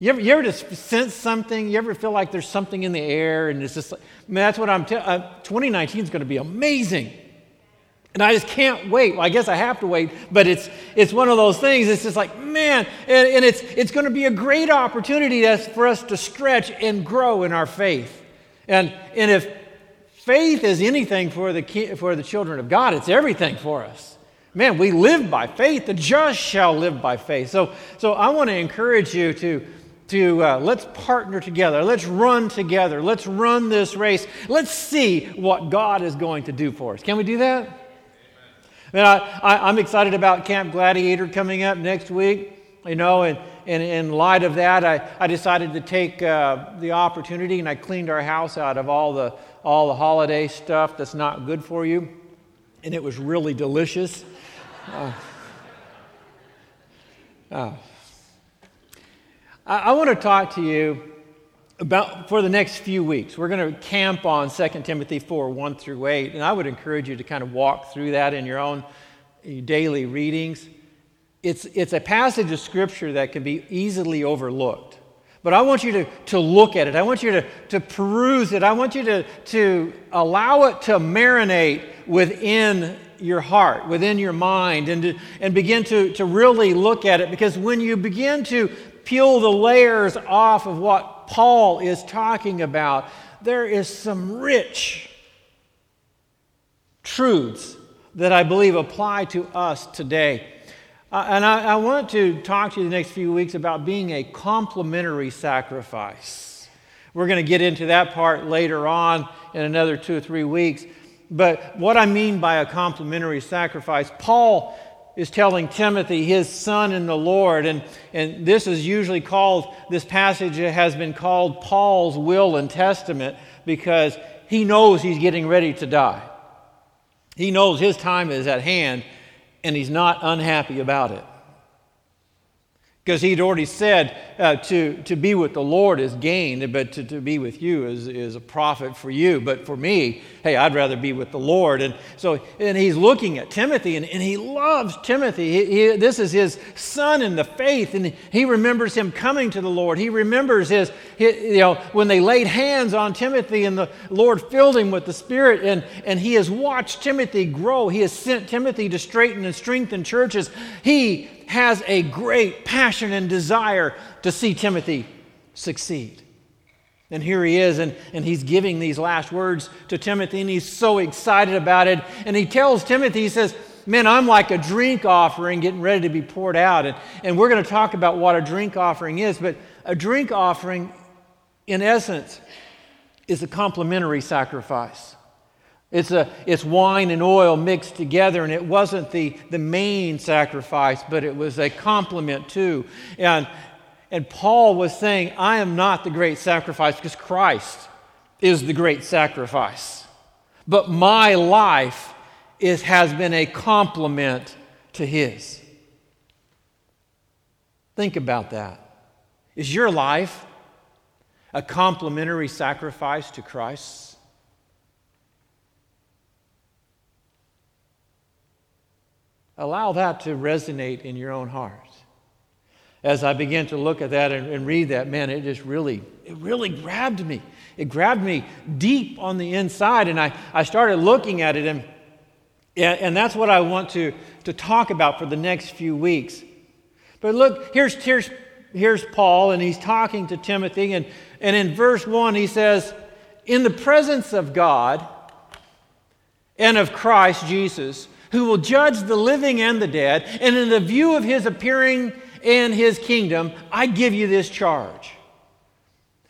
You ever, you ever just sense something? You ever feel like there's something in the air and it's just like, I mean, that's what I'm telling uh, 2019 is going to be amazing. And I just can't wait. Well, I guess I have to wait, but it's, it's one of those things. It's just like, man, and, and it's, it's going to be a great opportunity for us to stretch and grow in our faith. And, and if faith is anything for the, for the children of God, it's everything for us. Man, we live by faith. The just shall live by faith. So, so I want to encourage you to to uh, let's partner together. Let's run together. Let's run this race. Let's see what God is going to do for us. Can we do that? And I, am excited about Camp Gladiator coming up next week. You know, and, and in light of that, I, I decided to take uh, the opportunity and I cleaned our house out of all the, all the holiday stuff that's not good for you. And it was really delicious. Uh, uh, I, I want to talk to you about for the next few weeks. We're going to camp on 2 Timothy 4 1 through 8, and I would encourage you to kind of walk through that in your own daily readings. It's, it's a passage of Scripture that can be easily overlooked. But I want you to, to look at it. I want you to, to peruse it. I want you to, to allow it to marinate within your heart, within your mind, and, to, and begin to, to really look at it. Because when you begin to peel the layers off of what Paul is talking about, there is some rich truths that I believe apply to us today. Uh, and I, I, want to talk to you the next few weeks about being a complementary sacrifice. We're going to get into that part later on in another two or three weeks. But what I mean by a complementary sacrifice, Paul is telling Timothy, his son in the Lord. And, and this is usually called, this passage has been called Paul's will and testament because he knows he's getting ready to die. He knows his time is at hand and he's not unhappy about it because he'd already said uh, to, to be with the Lord is gain, but to, to be with you is, is a profit for you. But for me, hey, I'd rather be with the Lord. And so, and he's looking at Timothy, and, and he loves Timothy. He, he, this is his son in the faith, and he remembers him coming to the Lord. He remembers his, his, you know, when they laid hands on Timothy, and the Lord filled him with the Spirit, and, and he has watched Timothy grow. He has sent Timothy to straighten and strengthen churches. He has a great passion and desire to see Timothy succeed. And here he is, and, and he's giving these last words to Timothy, and he's so excited about it. And he tells Timothy, he says, Man, I'm like a drink offering getting ready to be poured out. And, and we're going to talk about what a drink offering is, but a drink offering, in essence, is a complementary sacrifice. It's, a, it's wine and oil mixed together, and it wasn't the, the main sacrifice, but it was a complement too. And, and Paul was saying, I am not the great sacrifice because Christ is the great sacrifice. But my life is, has been a complement to his. Think about that. Is your life a complementary sacrifice to Christ's? Allow that to resonate in your own heart. As I began to look at that and, and read that, man, it just really, it really grabbed me. It grabbed me deep on the inside, and I, I started looking at it, and, and that's what I want to, to talk about for the next few weeks. But look, here's, here's, here's Paul, and he's talking to Timothy, and, and in verse 1, he says, In the presence of God and of Christ Jesus, who will judge the living and the dead, and in the view of his appearing in his kingdom, I give you this charge.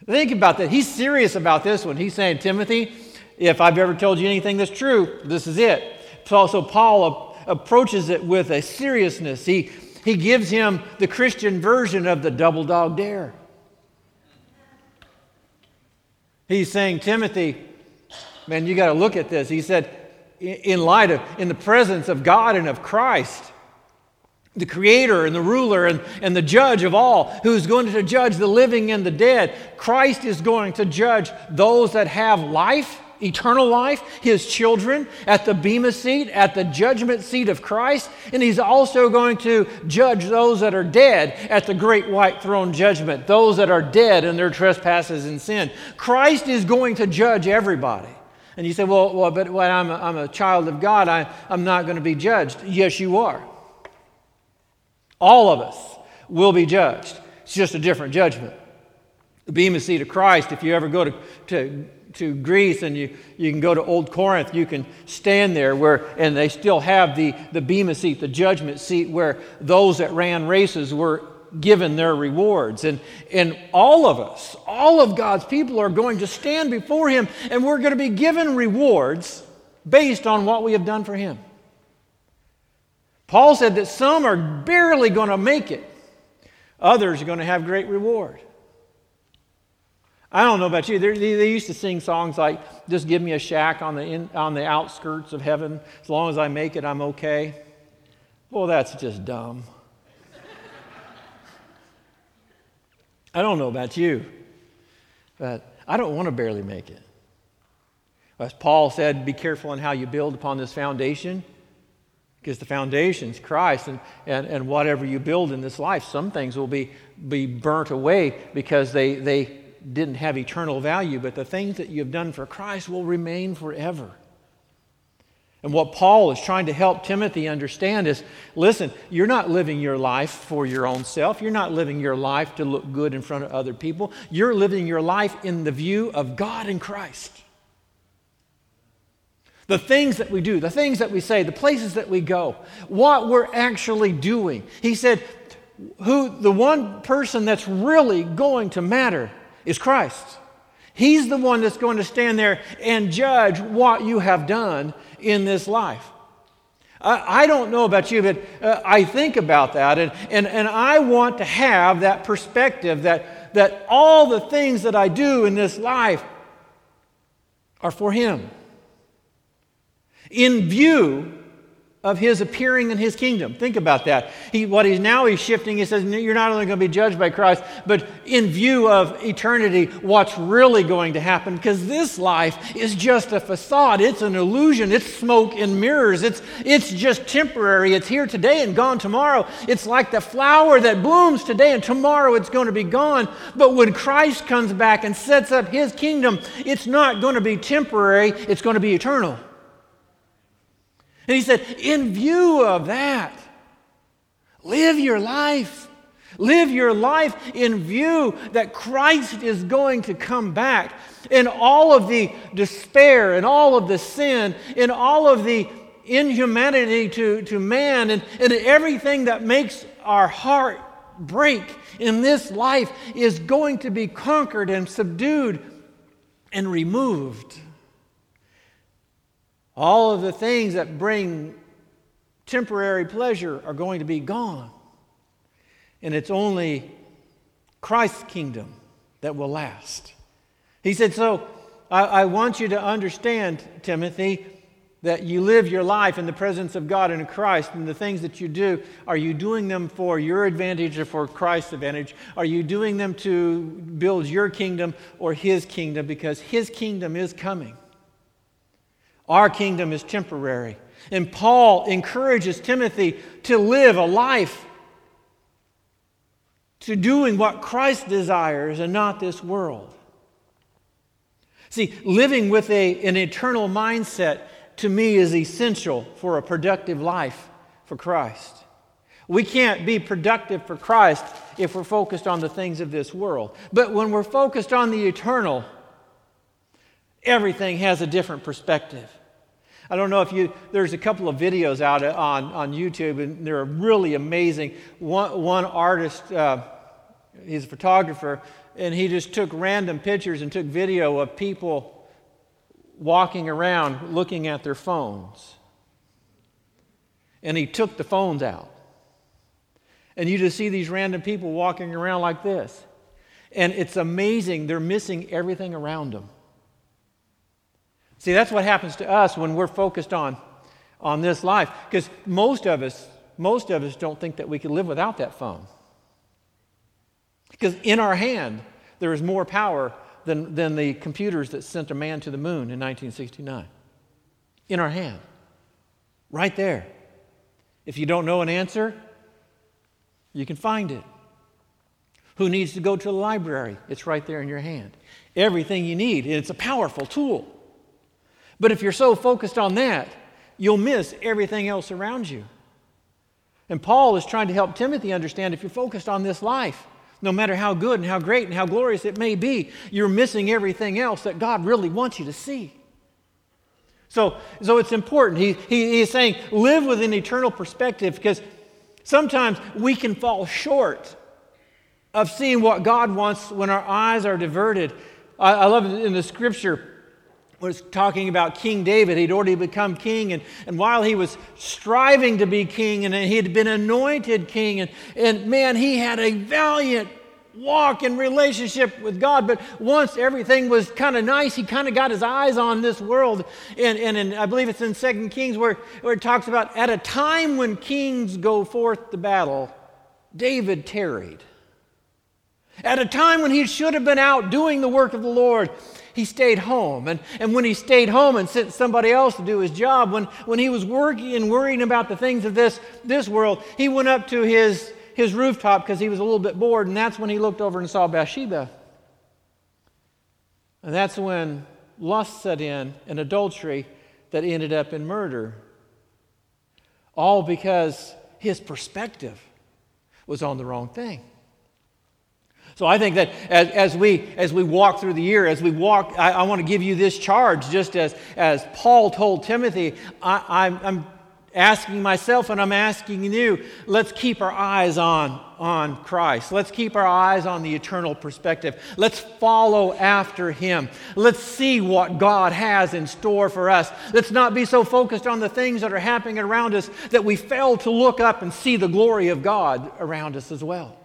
Think about that. He's serious about this one. He's saying, Timothy, if I've ever told you anything that's true, this is it. So, so Paul approaches it with a seriousness. He, he gives him the Christian version of the double dog dare. He's saying, Timothy, man, you got to look at this. He said, in light of, in the presence of God and of Christ, the creator and the ruler and, and the judge of all, who's going to judge the living and the dead. Christ is going to judge those that have life eternal life, his children at the Bema seat, at the judgment seat of Christ, and he's also going to judge those that are dead at the great white throne judgment, those that are dead in their trespasses and sin. Christ is going to judge everybody. And you say, well, well but when I'm a, I'm a child of God, I, I'm not going to be judged. Yes, you are. All of us will be judged. It's just a different judgment. The Bema seat of Christ, if you ever go to, to to Greece and you, you can go to Old Corinth, you can stand there where, and they still have the, the Bema seat, the judgment seat, where those that ran races were given their rewards. And, and all of us, all of God's people are going to stand before Him and we're going to be given rewards based on what we have done for Him. Paul said that some are barely going to make it, others are going to have great reward. I don't know about you. They, they, used to sing songs like, just give me a shack on the, in, on the outskirts of heaven. As long as I make it, I'm okay. Well, that's just dumb. I don't know about you, but I don't want to barely make it. As Paul said, be careful in how you build upon this foundation, because the foundation is Christ, and, and, and whatever you build in this life, some things will be, be burnt away because they, they didn't have eternal value, but the things that you have done for Christ will remain forever. And what Paul is trying to help Timothy understand is listen, you're not living your life for your own self. You're not living your life to look good in front of other people. You're living your life in the view of God and Christ. The things that we do, the things that we say, the places that we go, what we're actually doing. He said, who the one person that's really going to matter is Christ. He's the one that's going to stand there and judge what you have done in this life. I, don't know about you, but uh, I think about that, and, and, and I want to have that perspective that, that all the things that I do in this life are for Him. In view of his appearing in his kingdom. Think about that. He, what he's now he's shifting. He says you're not only going to be judged by Christ, but in view of eternity, what's really going to happen? Because this life is just a facade. It's an illusion. It's smoke and mirrors. It's it's just temporary. It's here today and gone tomorrow. It's like the flower that blooms today and tomorrow it's going to be gone. But when Christ comes back and sets up his kingdom, it's not going to be temporary. It's going to be eternal. And he said, in view of that, live your life. Live your life in view that Christ is going to come back. In all of the despair, and all of the sin, in all of the inhumanity to, to man, and, and everything that makes our heart break in this life is going to be conquered and subdued and removed. All of the things that bring temporary pleasure are going to be gone. And it's only Christ's kingdom that will last. He said, So I, I, want you to understand, Timothy, that you live your life in the presence of God and Christ, and the things that you do, are you doing them for your advantage or for Christ's advantage? Are you doing them to build your kingdom or His kingdom? Because His kingdom is coming. Our kingdom is temporary. And Paul encourages Timothy to live a life to doing what Christ desires and not this world. See, living with a, an eternal mindset to me is essential for a productive life for Christ. We can't be productive for Christ if we're focused on the things of this world. But when we're focused on the eternal, everything has a different perspective. I don't know if you, there's a couple of videos out on, on YouTube, and they're really amazing. One, one artist, uh, he's a photographer, and he just took random pictures and took video of people walking around looking at their phones. And he took the phones out. And you just see these random people walking around like this. And it's amazing, they're missing everything around them. See, that's what happens to us when we're focused on, on this life. Because most of us, most of us don't think that we can live without that phone. Because in our hand, there is more power than, than the computers that sent a man to the moon in 1969. In our hand, right there. If you don't know an answer, you can find it. Who needs to go to the library? It's right there in your hand. Everything you need, it's a powerful tool. But if you're so focused on that, you'll miss everything else around you. And Paul is trying to help Timothy understand if you're focused on this life, no matter how good and how great and how glorious it may be, you're missing everything else that God really wants you to see. So, so it's important. He, he, is saying, live with an eternal perspective because sometimes we can fall short of seeing what God wants when our eyes are diverted. I, I love in the scripture was talking about King David. He'd already become king, and, and while he was striving to be king, and he had been anointed king, and, and man, he had a valiant walk in relationship with God. But once everything was kind of nice, he kind of got his eyes on this world. And, and in, I believe it's in Second Kings where, where it talks about at a time when kings go forth to battle, David tarried. At a time when he should have been out doing the work of the Lord, he stayed home. And, and when he stayed home and sent somebody else to do his job, when, when he was working and worrying about the things of this, this world, he went up to his, his rooftop because he was a little bit bored, and that's when he looked over and saw Bathsheba. And that's when lust set in and adultery that ended up in murder. All because his perspective was on the wrong thing. So I think that as, as, we, as we walk through the year, as we walk, I, I want to give you this charge, just as, as Paul told Timothy, I, I'm, I'm asking myself and I'm asking you, let's keep our eyes on, on Christ. Let's keep our eyes on the eternal perspective. Let's follow after Him. Let's see what God has in store for us. Let's not be so focused on the things that are happening around us that we fail to look up and see the glory of God around us as well.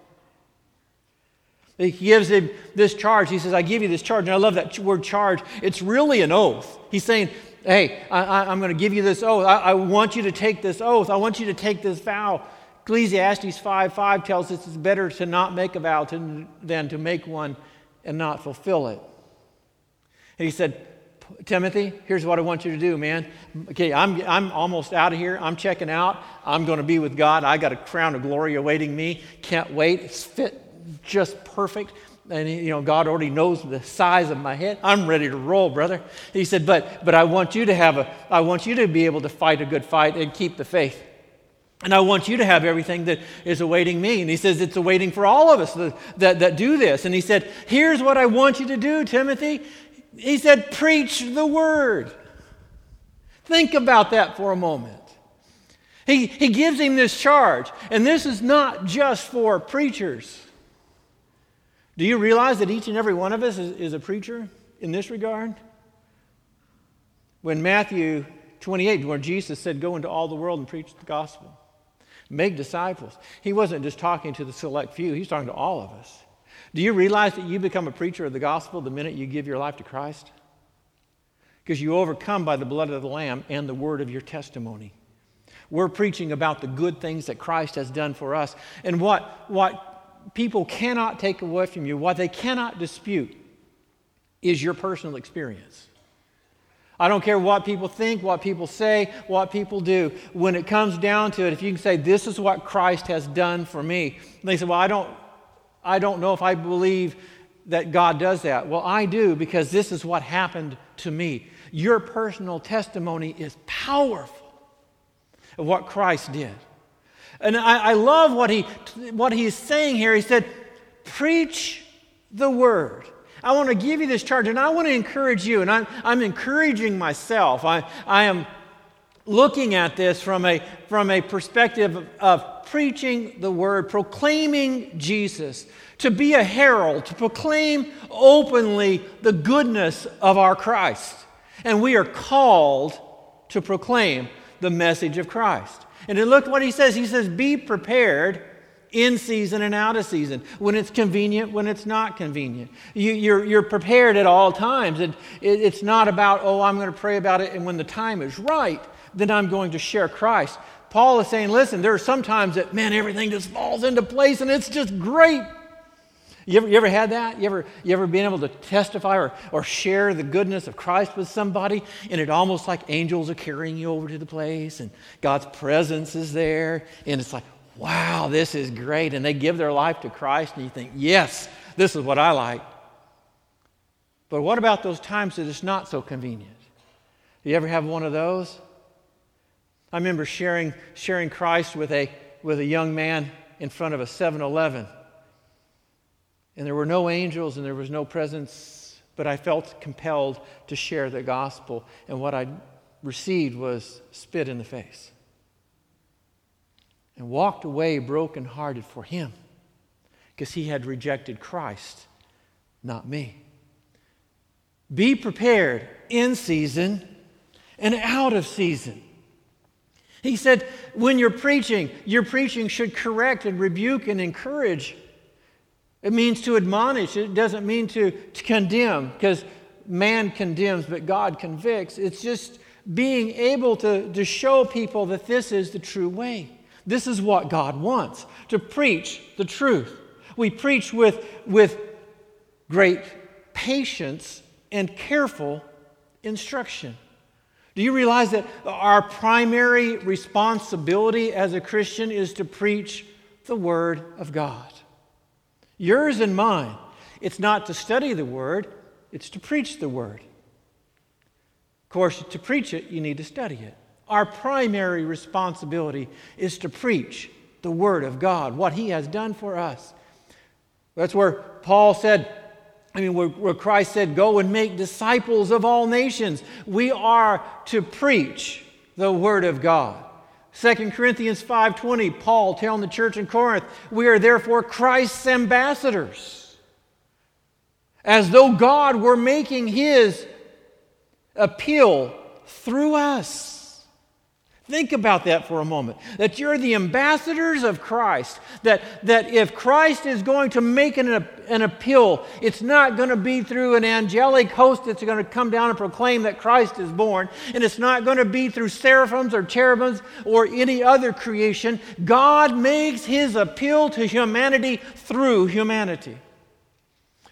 He gives him this charge. He says, I give you this charge. And I love that word charge. It's really an oath. He's saying, Hey, I, am going to give you this oath. I, I, want you to take this oath. I want you to take this vow. Ecclesiastes 5 5 tells us it's better to not make a vow to, than to make one and not fulfill it. And he said, Timothy, here's what I want you to do, man. Okay, I'm, I'm almost out of here. I'm checking out. I'm going to be with God. I got a crown of glory awaiting me. Can't wait. It's fit just perfect. And you know, God already knows the size of my head. I'm ready to roll, brother. He said, but, but I want you to have a, I want you to be able to fight a good fight and keep the faith. And I want you to have everything that is awaiting me. And he says, It's awaiting for all of us that, that, that, do this. And he said, Here's what I want you to do, Timothy. He said, Preach the word. Think about that for a moment. He, he gives him this charge. And this is not just for preachers. Do you realize that each and every one of us is, is a preacher in this regard? When Matthew 28, where Jesus said, Go into all the world and preach the gospel, make disciples, he wasn't just talking to the select few, he's talking to all of us. Do you realize that you become a preacher of the gospel the minute you give your life to Christ? Because you overcome by the blood of the Lamb and the word of your testimony. We're preaching about the good things that Christ has done for us. And what, what people cannot take away from you, what they cannot dispute, is your personal experience. I don't care what people think, what people say, what people do. When it comes down to it, if you can say, This is what Christ has done for me, they say, Well, I don't, I don't know if I believe that God does that. Well, I do because this is what happened to me. Your personal testimony is powerful of what Christ did. And I, I love what, he, what he's saying here. He said, Preach the word. I want to give you this charge, and I want to encourage you, and I'm, I'm encouraging myself. I, I am looking at this from a, from a perspective of, of preaching the word, proclaiming Jesus, to be a herald, to proclaim openly the goodness of our Christ. And we are called to proclaim the message of Christ. And then look what he says. He says, Be prepared in season and out of season, when it's convenient, when it's not convenient. You, are you're, prepared at all times. And it, it's not about, oh, I'm going to pray about it, and when the time is right, then I'm going to share Christ. Paul is saying, listen, there are some times that, man, everything just falls into place and it's just great. You ever, you ever had that? You ever, you ever been able to testify or, or share the goodness of Christ with somebody and it almost like angels are carrying you over to the place and God's presence is there and it's like, wow, this is great. And they give their life to Christ and you think, yes, this is what I like. But what about those times that it's not so convenient? You ever have one of those? I remember sharing, sharing Christ with a, with a young man in front of a 7 Eleven. And there were no angels and there was no presence, but I felt compelled to share the gospel. And what I received was spit in the face. And walked away brokenhearted for him because he had rejected Christ, not me. Be prepared in season and out of season. He said, when you're preaching, your preaching should correct and rebuke and encourage. It means to admonish, it doesn't mean to, to condemn, because man condemns, but God convicts. It's just being able to, to show people that this is the true way. This is what God wants to preach the truth. We preach with, with great patience and careful instruction. Do you realize that our primary responsibility as a Christian is to preach the Word of God? Yours and mine. It's not to study the Word, it's to preach the Word. Of course, to preach it, you need to study it. Our primary responsibility is to preach the Word of God, what He has done for us. That's where Paul said, I mean, where, where, Christ said, Go and make disciples of all nations. We are to preach the Word of God. 2 Corinthians 5:20, Paul telling the church in Corinth, "We are therefore Christ's ambassadors." As though God were making his appeal through us. Think about that for a moment. That you're the ambassadors of Christ. That, that if Christ is going to make an, an appeal, it's not going to be through an angelic host that's going to come down and proclaim that Christ is born. And it's not going to be through seraphims or cherubims or any other creation. God makes his appeal to humanity through humanity.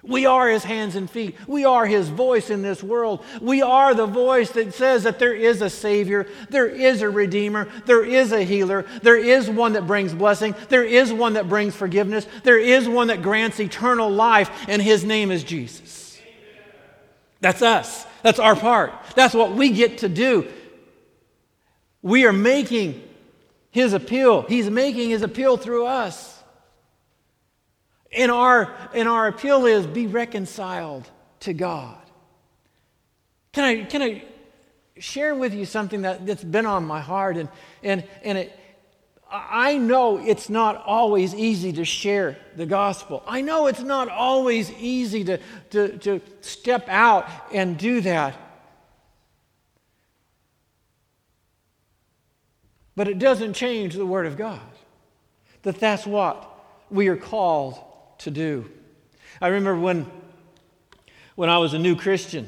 We are his hands and feet. We are his voice in this world. We are the voice that says that there is a Savior, there is a Redeemer, there is a healer, there is one that brings blessing, there is one that brings forgiveness, there is one that grants eternal life, and his name is Jesus. That's us. That's our part. That's what we get to do. We are making his appeal. He's making his appeal through us. And our, and our appeal is be reconciled to God. Can I, can I share with you something that, that's been on my heart? And, and, and it, I know it's not always easy to share the gospel. I know it's not always easy to, to, to step out and do that. But it doesn't change the Word of God. That that's what we are called to do. I remember when, when I was a new Christian,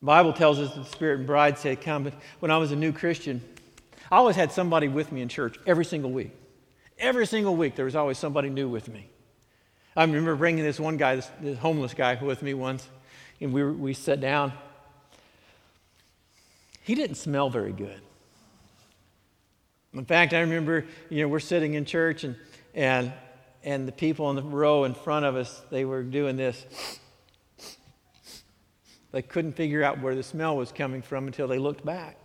the Bible tells us that the Spirit and bride say, Come. But when I was a new Christian, I always had somebody with me in church every single week. Every single week, there was always somebody new with me. I remember bringing this one guy, this, this homeless guy, with me once, and we, we sat down. He didn't smell very good. In fact, I remember, you know, we're sitting in church and, and, and the people in the row in front of us, they were doing this. They couldn't figure out where the smell was coming from until they looked back.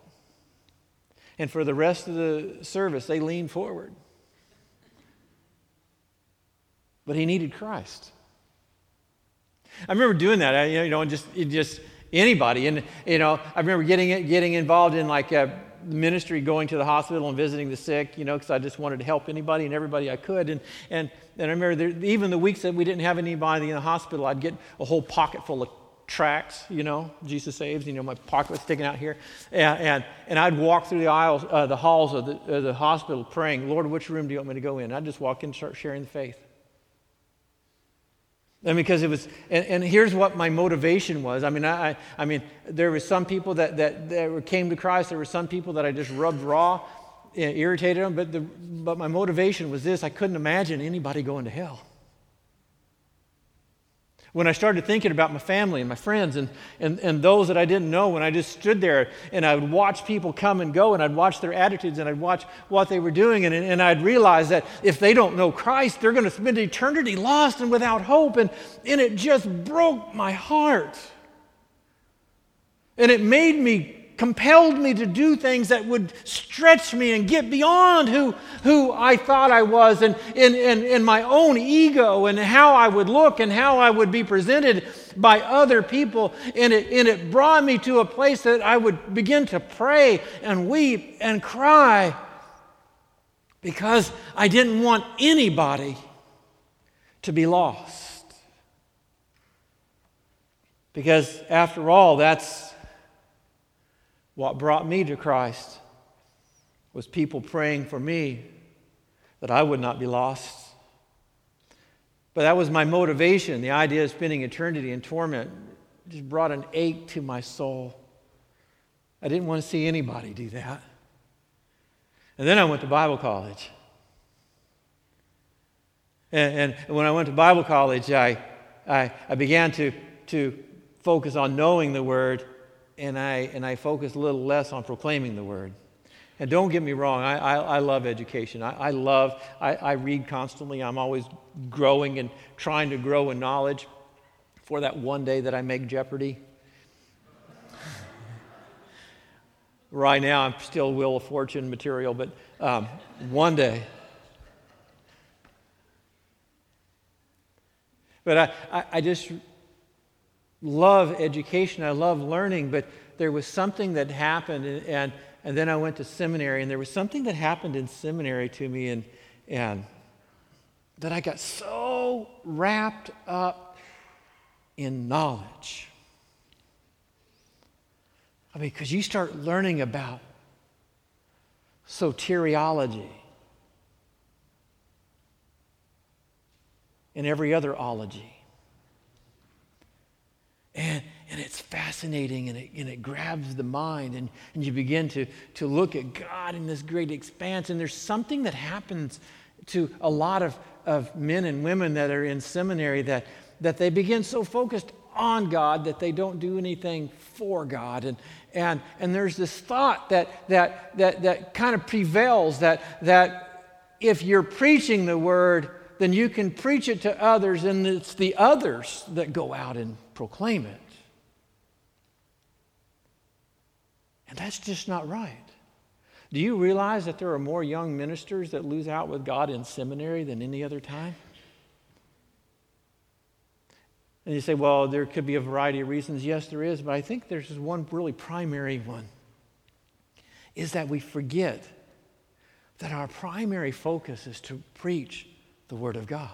And for the rest of the service, they leaned forward. But he needed Christ. I remember doing that. I, you know, just, just anybody. And, you know, I remember getting, getting involved in like a, ministry going to the hospital and visiting the sick, you know, because I just wanted to help anybody and everybody I could. And, and, and I remember there, even the weeks that we didn't have anybody in the hospital, I'd get a whole pocket full of tracts, you know, Jesus saves, you know, my pocket was sticking out here. And, and, and I'd walk through the aisles, uh, the halls of the, uh, the hospital praying, Lord, which room do you want me to go in? I'd just walk in and start sharing the faith. And because it was, and, and, here's what my motivation was. I mean, I, I mean, there were some people that, that, that came to Christ. There were some people that I just rubbed raw. it irritated them, but, the, but my motivation was this I couldn't imagine anybody going to hell. When I started thinking about my family and my friends and, and, and those that I didn't know, when I just stood there and I would watch people come and go and I'd watch their attitudes and I'd watch what they were doing, and, and I'd realize that if they don't know Christ, they're going to spend eternity lost and without hope. And, and it just broke my heart. And it made me compelled me to do things that would stretch me and get beyond who, who I thought I was and in, in, in my own ego and how I would look and how I would be presented by other people. And it, and it brought me to a place that I would begin to pray and weep and cry because I didn't want anybody to be lost. Because after all, that's what brought me to Christ was people praying for me that I would not be lost. But that was my motivation. The idea of spending eternity in torment just brought an ache to my soul. I didn't want to see anybody do that. And then I went to Bible college. And, and when I went to Bible college, I, I, I began to, to focus on knowing the Word and I, and I focus a little less on proclaiming the word. And don't get me wrong, I, I, I love education. I, I love, I, I read constantly. I'm always growing and trying to grow in knowledge for that one day that I make Jeopardy. right now, I'm still Wheel of Fortune material, but um, one day. But I, I, I just love education, I love learning, but there was something that happened, and, and, and, then I went to seminary, and there was something that happened in seminary to me, and, and that I got so wrapped up in knowledge. I mean, because you start learning about soteriology and every other ology. And, and it's fascinating and it, and it grabs the mind, and, and you begin to, to look at God in this great expanse. And there's something that happens to a lot of, of men and women that are in seminary that, that they begin so focused on God that they don't do anything for God. And, and, and there's this thought that, that, that, that kind of prevails that, that if you're preaching the word, then you can preach it to others, and it's the others that go out and proclaim it. And that's just not right. Do you realize that there are more young ministers that lose out with God in seminary than any other time? And you say, well, there could be a variety of reasons. Yes, there is, but I think there's one really primary one is that we forget that our primary focus is to preach the Word of God,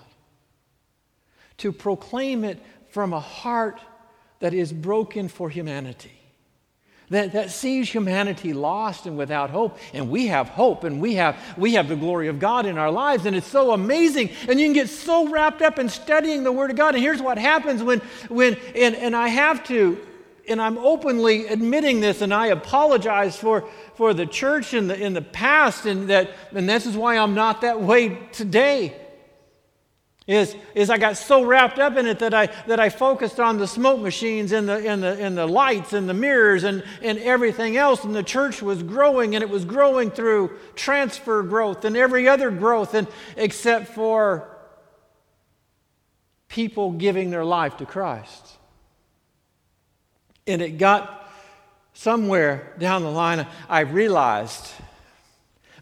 to proclaim it from a heart that is broken for humanity. That, that sees humanity lost and without hope, and we have hope, and we have, we have the glory of God in our lives, and it's so amazing. And you can get so wrapped up in studying the Word of God. And here's what happens when, when and, and I have to, and I'm openly admitting this, and I apologize for, for the church in the, in the past, and, that, and this is why I'm not that way today is, is I got so wrapped up in it that I, that I focused on the smoke machines and the, and the, and the lights and the mirrors and, and everything else. And the church was growing, and it was growing through transfer growth and every other growth, and, except for people giving their life to Christ. And it got somewhere down the line, I realized,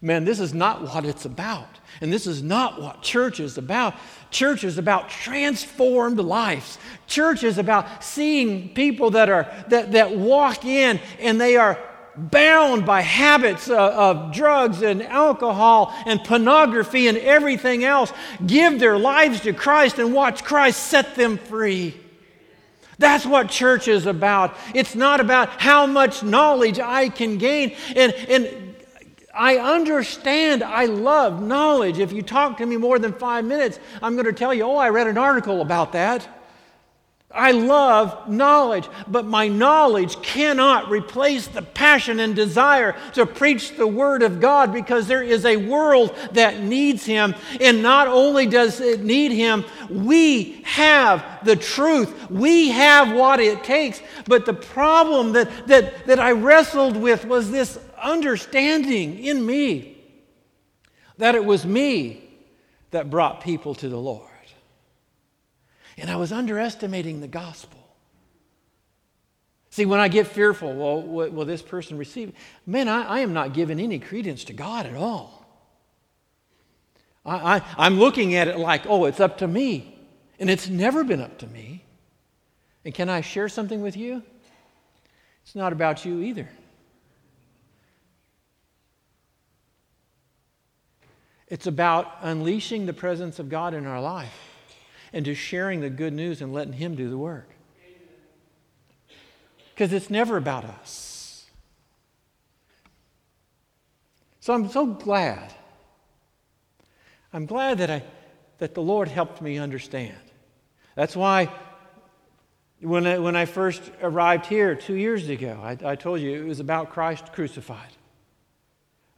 man, this is not what it's about. And this is not what church is about. Church is about transformed lives. Church is about seeing people that are that, that walk in and they are bound by habits of, of drugs and alcohol and pornography and everything else, give their lives to Christ and watch Christ set them free. That's what church is about. It's not about how much knowledge I can gain. And, and I understand, I love knowledge. If you talk to me more than five minutes, I'm going to tell you, oh, I read an article about that. I love knowledge, but my knowledge cannot replace the passion and desire to preach the Word of God because there is a world that needs Him. And not only does it need Him, we have the truth. We have what it takes. But the problem that, that, that I wrestled with was this understanding in me that it was me that brought people to the Lord. And I was underestimating the gospel. See, when I get fearful, well, will this person receive? Man, I, I am not giving any credence to God at all. I, I, I'm looking at it like, oh, it's up to me. And it's never been up to me. And can I share something with you? It's not about you either. It's about unleashing the presence of God in our life and just sharing the good news and letting Him do the work. Because it's never about us. So I'm so glad. I'm glad that, I, that the Lord helped me understand. That's why when I, when I first arrived here two years ago, I, I told you it was about Christ crucified.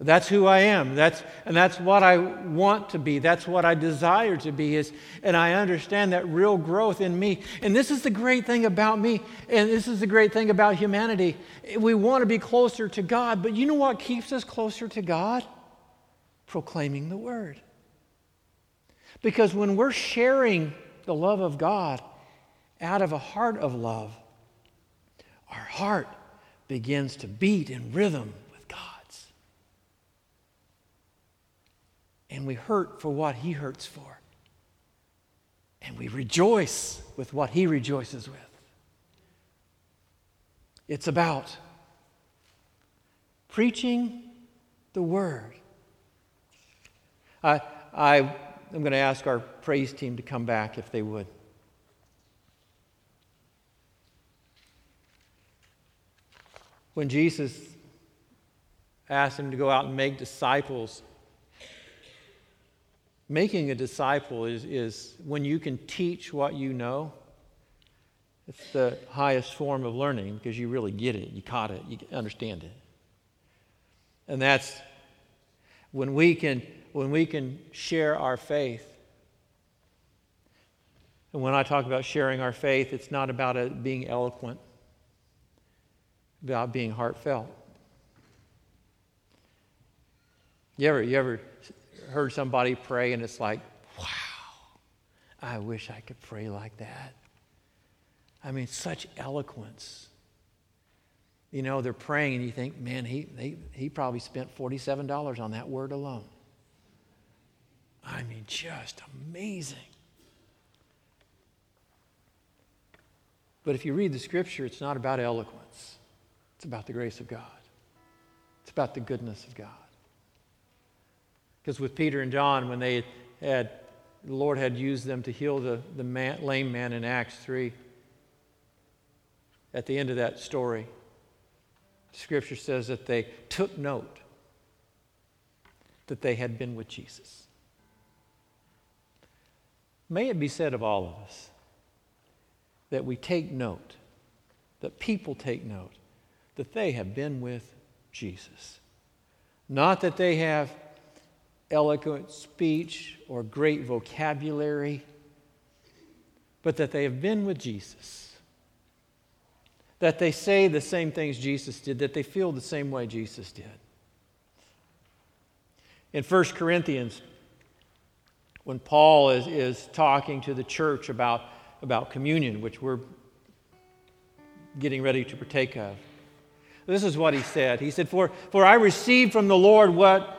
That's who I am. That's, and that's what I want to be. That's what I desire to be. Is, and I understand that real growth in me. And this is the great thing about me. And this is the great thing about humanity. We want to be closer to God. But you know what keeps us closer to God? Proclaiming the word. Because when we're sharing the love of God out of a heart of love, our heart begins to beat in rhythm and we hurt for what He hurts for. And we rejoice with what He rejoices with. It's about preaching the Word. I, I, I'm going to ask our praise team to come back if they would. When Jesus asked him to go out and make disciples, Making a disciple is, is when you can teach what you know. It's the highest form of learning because you really get it, you caught it, you understand it. And that's when we can, when we can share our faith. And when I talk about sharing our faith, it's not about it being eloquent, about being heartfelt. You ever, you ever heard somebody pray and it's like, wow, I wish I could pray like that. I mean, such eloquence. You know, they're praying and you think, man, he, he, he probably spent $47 on that word alone. I mean, just amazing. But if you read the scripture, it's not about eloquence, it's about the grace of God, it's about the goodness of God. Because with Peter and John, when they had, the Lord had used them to heal the, the man, lame man in Acts 3, at the end of that story, Scripture says that they took note that they had been with Jesus. May it be said of all of us that we take note, that people take note, that they have been with Jesus. Not that they have eloquent speech or great vocabulary, but that they have been with Jesus. That they say the same things Jesus did, that they feel the same way Jesus did. In 1 Corinthians, when Paul is, is talking to the church about, about communion, which we're getting ready to partake of, this is what he said. He said, For, for I received from the Lord what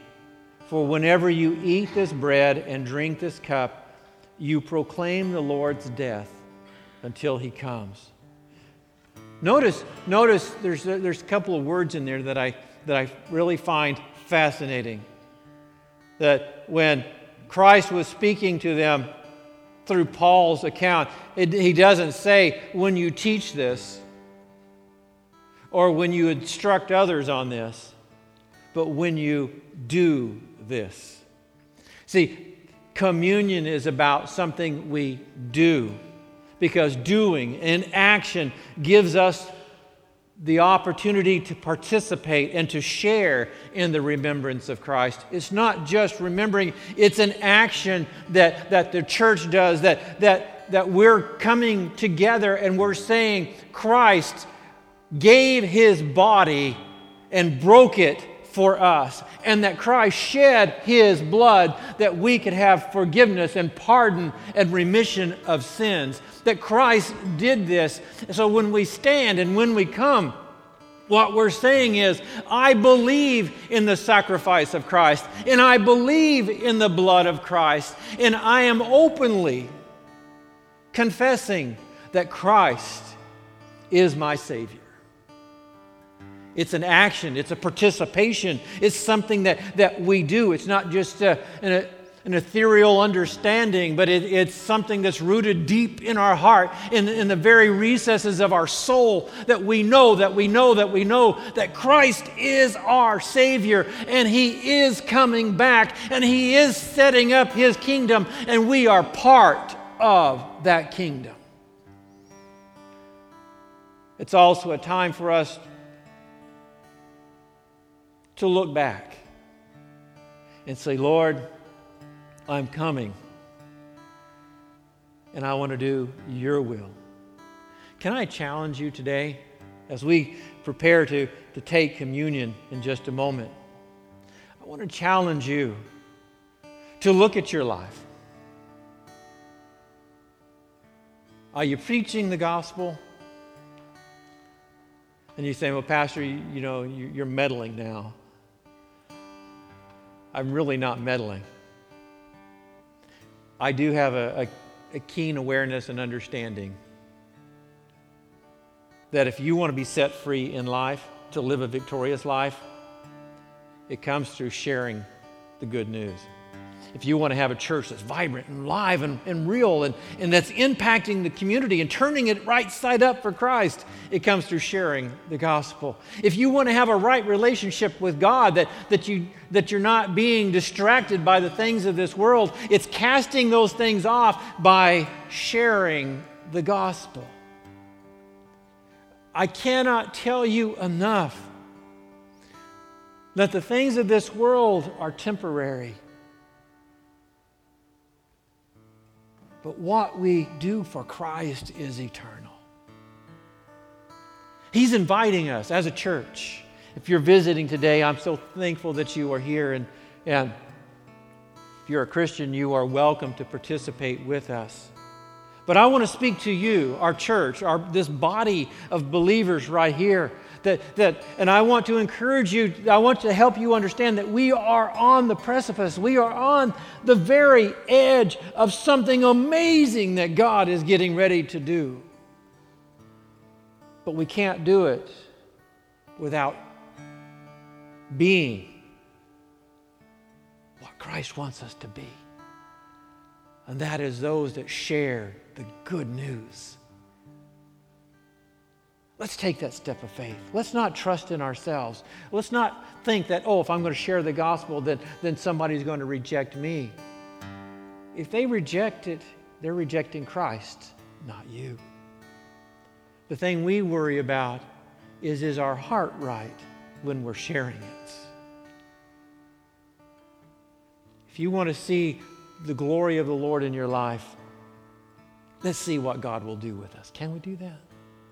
For whenever you eat this bread and drink this cup, you proclaim the Lord's death until he comes. Notice, notice there's a, there's a couple of words in there that I, that I really find fascinating. That when Christ was speaking to them through Paul's account, it, he doesn't say, when you teach this or when you instruct others on this, but when you do this. See, communion is about something we do because doing and action gives us the opportunity to participate and to share in the remembrance of Christ. It's not just remembering, it's an action that, that the church does, that, that, that we're coming together and we're saying, Christ gave his body and broke it for us, and that Christ shed his blood that we could have forgiveness and pardon and remission of sins. That Christ did this. So when we stand and when we come, what we're saying is, I believe in the sacrifice of Christ, and I believe in the blood of Christ, and I am openly confessing that Christ is my Savior. It's an action, it's a participation, it's something that, that we do. It's not just a, an, an ethereal understanding, but it, it's something that's rooted deep in our heart, in, in the very recesses of our soul, that we know, that we know, that we know that Christ is our Savior and He is coming back and He is setting up His kingdom, and we are part of that kingdom. It's also a time for us to look back and say, Lord, I'm coming and I want to do your will. Can I challenge you today as we prepare to, to take communion in just a moment? I want to challenge you to look at your life. Are you preaching the gospel? And you say, well, Pastor, you, you know, you're meddling now. I'm really not meddling. I do have a, a, a keen awareness and understanding that if you want to be set free in life, to live a victorious life, it comes through sharing the good news if you want to have a church that's vibrant and live and, and real and, and that's impacting the community and turning it right side up for Christ, it comes through sharing the gospel. If you want to have a right relationship with God, that, that, you, that you're not being distracted by the things of this world, it's casting those things off by sharing the gospel. I cannot tell you enough that the things of this world are temporary. But what we do for Christ is eternal. He's inviting us as a church. If you're visiting today, I'm so thankful that you are here. And, and if you're a Christian, you are welcome to participate with us. But I want to speak to you, our church, our, this body of believers right here. That, that, and I want to encourage you, I want to help you understand that we are on the precipice. We are on the very edge of something amazing that God is getting ready to do. But we can't do it without being what Christ wants us to be. And that is those that share the good news Let's take that step of faith. Let's not trust in ourselves. Let's not think that, oh, if I'm going to share the gospel, then, then somebody's going to reject me. If they reject it, they're rejecting Christ, not you. The thing we worry about is is our heart right when we're sharing it? If you want to see the glory of the Lord in your life, let's see what God will do with us. Can we do that?